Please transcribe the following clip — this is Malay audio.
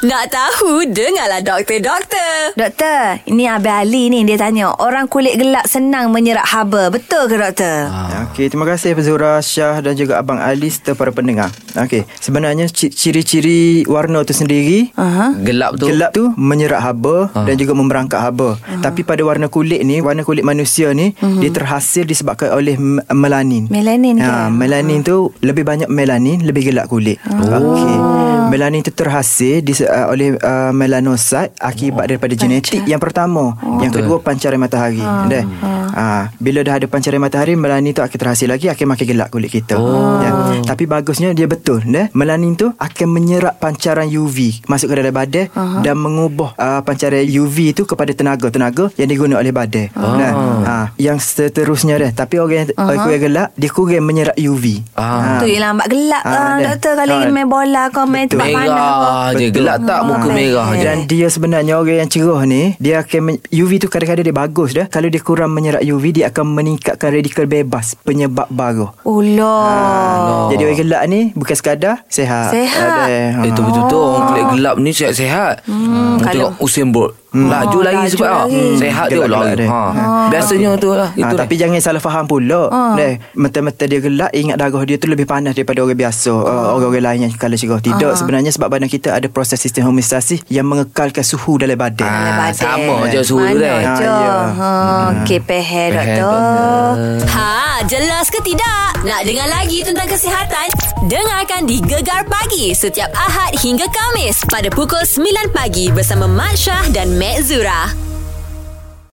Nak tahu, dengarlah doktor, doktor. Doktor, ini Abang Ali ni dia tanya, orang kulit gelap senang menyerap haba. Betul ke doktor? Ah. Okey, terima kasih Zura, Syah dan juga Abang Ali serta para pendengar. Okey, sebenarnya ci- ciri-ciri warna tu sendiri Aha. Gelap tu Gelap tu menyerap haba Ah. dan juga memberangkat haba. Tapi pada warna kulit ni, warna kulit manusia ni, dia terhasil disebabkan oleh m- melanin. Melanin ke? Ha, melanin tu lebih banyak melanin, lebih gelap kulit. Oh. Okey. Melanin tu terhasil dis, uh, oleh uh, melanocyte akibat daripada genetik yang pertama. Yang kedua pancaran matahari. Dah. Ha, bila dah ada pancaran matahari, melanin tu akan terhasil lagi akan makin gelap kulit kita. Ya. Tapi bagusnya dia betul, dah. Melanin tu akan menyerap pancaran UV masuk ke dalam badan dan mengubah uh, pancaran UV tu kepada tenaga-tenaga yang diguna oleh badan. Nah, ha, yang seterusnya dah. Tapi orang yang uh-huh. kulit gelap dia kurang menyerap UV. Ah. Tu yang lambat gelap Ah, ah, dah. doktor kalau Ah. ingin main bola kau main panas. Merah. je Betul. Gelap tak muka Ah. merah je. Dan dia sebenarnya orang yang cerah ni Dia akan UV tu kadang-kadang dia bagus dah. Kalau dia kurang menyerap UV Dia akan meningkatkan radikal bebas Penyebab baru. Ulah. Jadi orang gelap ni Bukan sekadar Sehat. Sihat. Ada, Eh tu betul-betul Orang kulit gelap ni sihat-sihat hmm, kalau- Tengok Usain Bolt Laju Oh, lari laju sebab ah, lari. Sehat dia lari dia. ha. Biasanya tu lah Ha, tapi jangan salah faham pula. Ah. Deh, mata-mata dia gelap ingat darah dia tu lebih panas daripada orang biasa, uh, orang-orang lain yang kalau cerah. Tidak, sebenarnya sebab badan kita ada proses sistem homeostasi yang mengekalkan suhu dalam badan. Ah, badan. sama je suhu tu Mana je. Ah, ya. Ha, okey peher Peher, doktor. Ha, jelas ke tidak? Nak dengar lagi tentang kesihatan? Dengarkan di Gegar Pagi setiap Ahad hingga Kamis pada pukul 9 pagi bersama Mat Syah dan Mek Zura.